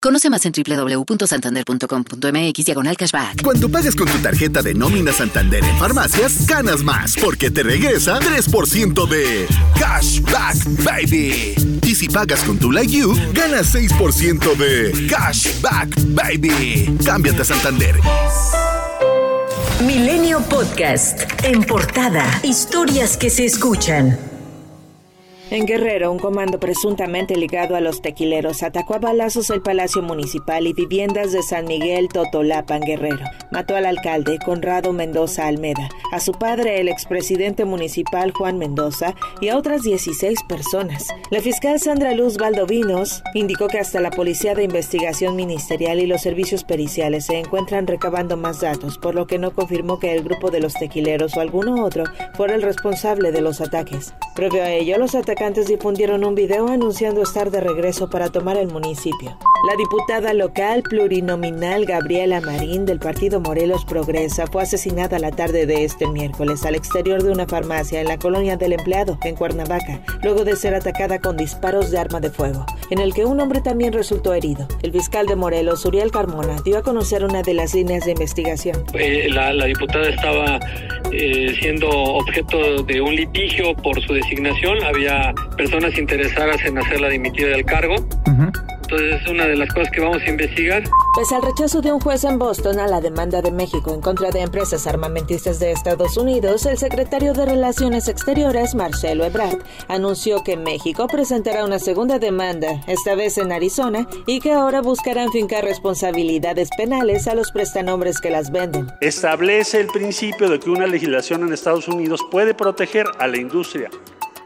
Conoce más en www.santander.com.mx diagonal cashback. Cuando pagas con tu tarjeta de nómina Santander en farmacias, ganas más porque te regresa 3% de cashback, baby. Y si pagas con tu Like You, ganas 6% de cashback, baby. Cámbiate a Santander. Milenio Podcast. En portada. Historias que se escuchan. En Guerrero, un comando presuntamente ligado a los tequileros atacó a balazos el Palacio Municipal y viviendas de San Miguel Totolapan, Guerrero. Mató al alcalde Conrado Mendoza Almeda, a su padre el expresidente municipal Juan Mendoza y a otras 16 personas. La fiscal Sandra Luz Valdovinos indicó que hasta la Policía de Investigación Ministerial y los servicios periciales se encuentran recabando más datos, por lo que no confirmó que el grupo de los tequileros o alguno otro fuera el responsable de los ataques. Previo a ello, los ataques atacantes difundieron un video anunciando estar de regreso para tomar el municipio. La diputada local plurinominal Gabriela Marín del partido Morelos Progresa fue asesinada la tarde de este miércoles al exterior de una farmacia en la colonia del empleado, en Cuernavaca, luego de ser atacada con disparos de arma de fuego, en el que un hombre también resultó herido. El fiscal de Morelos, Uriel Carmona, dio a conocer una de las líneas de investigación. Eh, la, diputada estaba eh, siendo objeto de un litigio por su designación. Había personas interesadas en hacerla dimitir del cargo. Entonces es una de las cosas que vamos a investigar. Pese al rechazo de un juez en Boston a la demanda de México en contra de empresas armamentistas de Estados Unidos, el secretario de Relaciones Exteriores, Marcelo Ebrard, anunció que México presentará una segunda demanda, esta vez en Arizona, y que ahora buscarán fincar responsabilidades penales a los prestanombres que las venden. Establece el principio de que una legislación en Estados Unidos puede proteger a la industria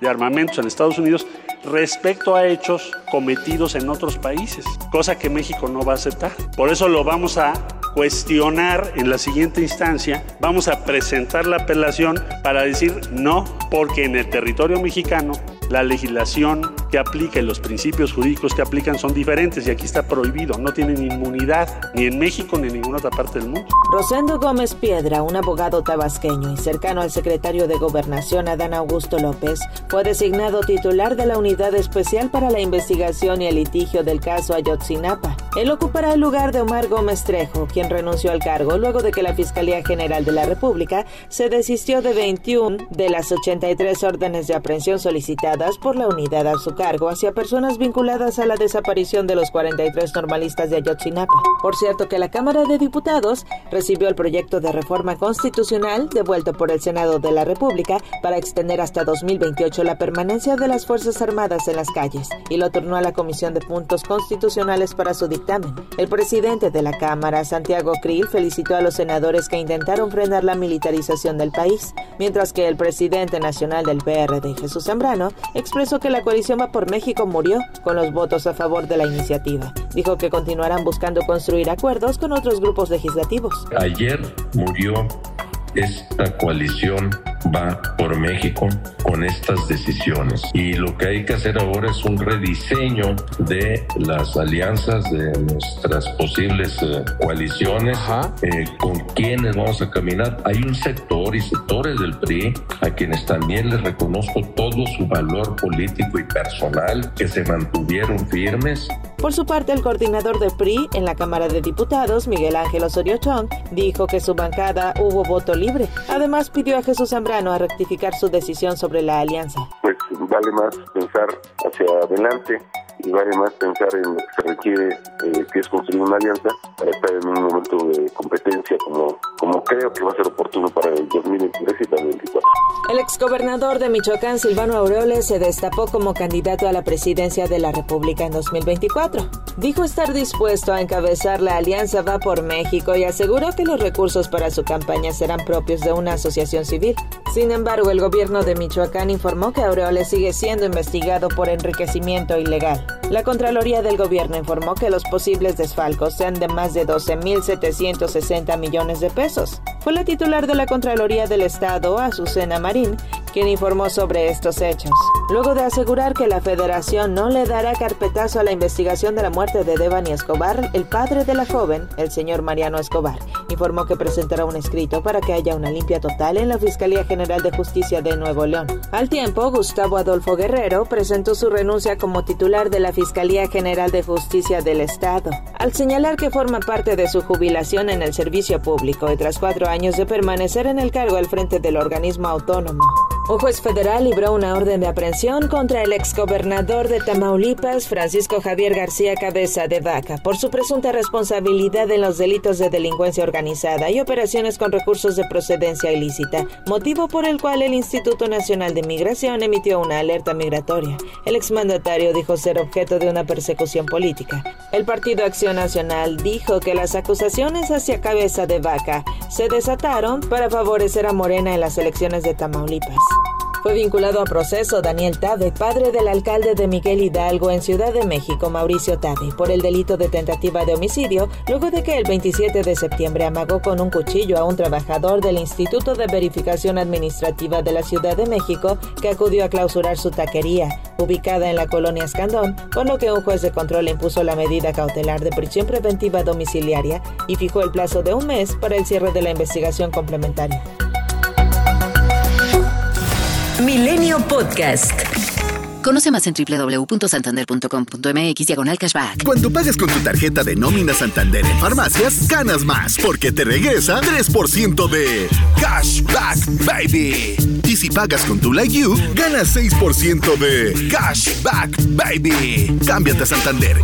de armamentos en Estados Unidos respecto a hechos cometidos en otros países, cosa que México no va a aceptar. Por eso lo vamos a cuestionar en la siguiente instancia, vamos a presentar la apelación para decir no, porque en el territorio mexicano la legislación que aplica y los principios jurídicos que aplican son diferentes y aquí está prohibido, no tienen inmunidad ni en México ni en ninguna otra parte del mundo. Rosendo Gómez Piedra, un abogado tabasqueño y cercano al secretario de Gobernación Adán Augusto López, fue designado titular de la Unidad Especial para la Investigación y el Litigio del caso Ayotzinapa. Él ocupará el lugar de Omar Gómez Trejo, quien renunció al cargo luego de que la Fiscalía General de la República se desistió de 21 de las 83 órdenes de aprehensión solicitadas por la unidad a su cargo hacia personas vinculadas a la desaparición de los 43 normalistas de Ayotzinapa. Por cierto que la Cámara de Diputados recibió el proyecto de reforma constitucional devuelto por el Senado de la República para extender hasta 2028 la permanencia de las Fuerzas Armadas en las calles y lo turnó a la Comisión de Puntos Constitucionales para su. El presidente de la Cámara, Santiago Krill, felicitó a los senadores que intentaron frenar la militarización del país, mientras que el presidente nacional del PRD, Jesús Zambrano, expresó que la coalición va por México murió con los votos a favor de la iniciativa. Dijo que continuarán buscando construir acuerdos con otros grupos legislativos. Ayer murió esta coalición va por México con estas decisiones. Y lo que hay que hacer ahora es un rediseño de las alianzas de nuestras posibles eh, coaliciones, eh, con quienes vamos a caminar. Hay un sector y sectores del PRI a quienes también les reconozco todo su valor político y personal, que se mantuvieron firmes por su parte, el coordinador de PRI en la Cámara de Diputados, Miguel Ángel Osorio Chong, dijo que su bancada hubo voto libre. Además, pidió a Jesús A rectificar su decisión sobre la alianza. Pues vale más pensar hacia adelante y vale más pensar en lo que se requiere, eh, que es construir una alianza para estar en un momento de competencia como, como creo que va a ser oportuno para el 2023 y 2024. El exgobernador de Michoacán, Silvano Aureoles, se destapó como candidato a la presidencia de la República en 2024. Dijo estar dispuesto a encabezar la Alianza Va por México y aseguró que los recursos para su campaña serán propios de una asociación civil. Sin embargo, el gobierno de Michoacán informó que Aureoles sigue siendo investigado por enriquecimiento ilegal. La Contraloría del Gobierno informó que los posibles desfalcos sean de más de 12.760 millones de pesos. Fue la titular de la Contraloría del Estado, Azucena Marín, quien informó sobre estos hechos. Luego de asegurar que la federación no le dará carpetazo a la investigación de la muerte de Devani Escobar, el padre de la joven, el señor Mariano Escobar, informó que presentará un escrito para que haya una limpia total en la Fiscalía General de Justicia de Nuevo León. Al tiempo, Gustavo Adolfo Guerrero presentó su renuncia como titular de la Fiscalía General de Justicia del Estado, al señalar que forma parte de su jubilación en el servicio público y tras cuatro años de permanecer en el cargo al frente del organismo autónomo. Un juez federal libró una orden de aprehensión contra el exgobernador de Tamaulipas, Francisco Javier García Cabeza de Vaca, por su presunta responsabilidad en los delitos de delincuencia organizada y operaciones con recursos de procedencia ilícita, motivo por el cual el Instituto Nacional de Migración emitió una alerta migratoria. El exmandatario dijo ser objeto de una persecución política. El Partido Acción Nacional dijo que las acusaciones hacia Cabeza de Vaca se desataron para favorecer a Morena en las elecciones de Tamaulipas. Fue vinculado a proceso Daniel Tabe, padre del alcalde de Miguel Hidalgo en Ciudad de México, Mauricio Tabe, por el delito de tentativa de homicidio, luego de que el 27 de septiembre amagó con un cuchillo a un trabajador del Instituto de Verificación Administrativa de la Ciudad de México que acudió a clausurar su taquería, ubicada en la colonia Escandón, con lo que un juez de control impuso la medida cautelar de prisión preventiva domiciliaria y fijó el plazo de un mes para el cierre de la investigación complementaria. Podcast. Conoce más en www.santander.com.mx diagonal cashback. Cuando pagas con tu tarjeta de nómina Santander en farmacias, ganas más porque te regresa 3% de Cashback Baby. Y si pagas con tu Like You, ganas 6% de Cashback Baby. Cámbiate a Santander.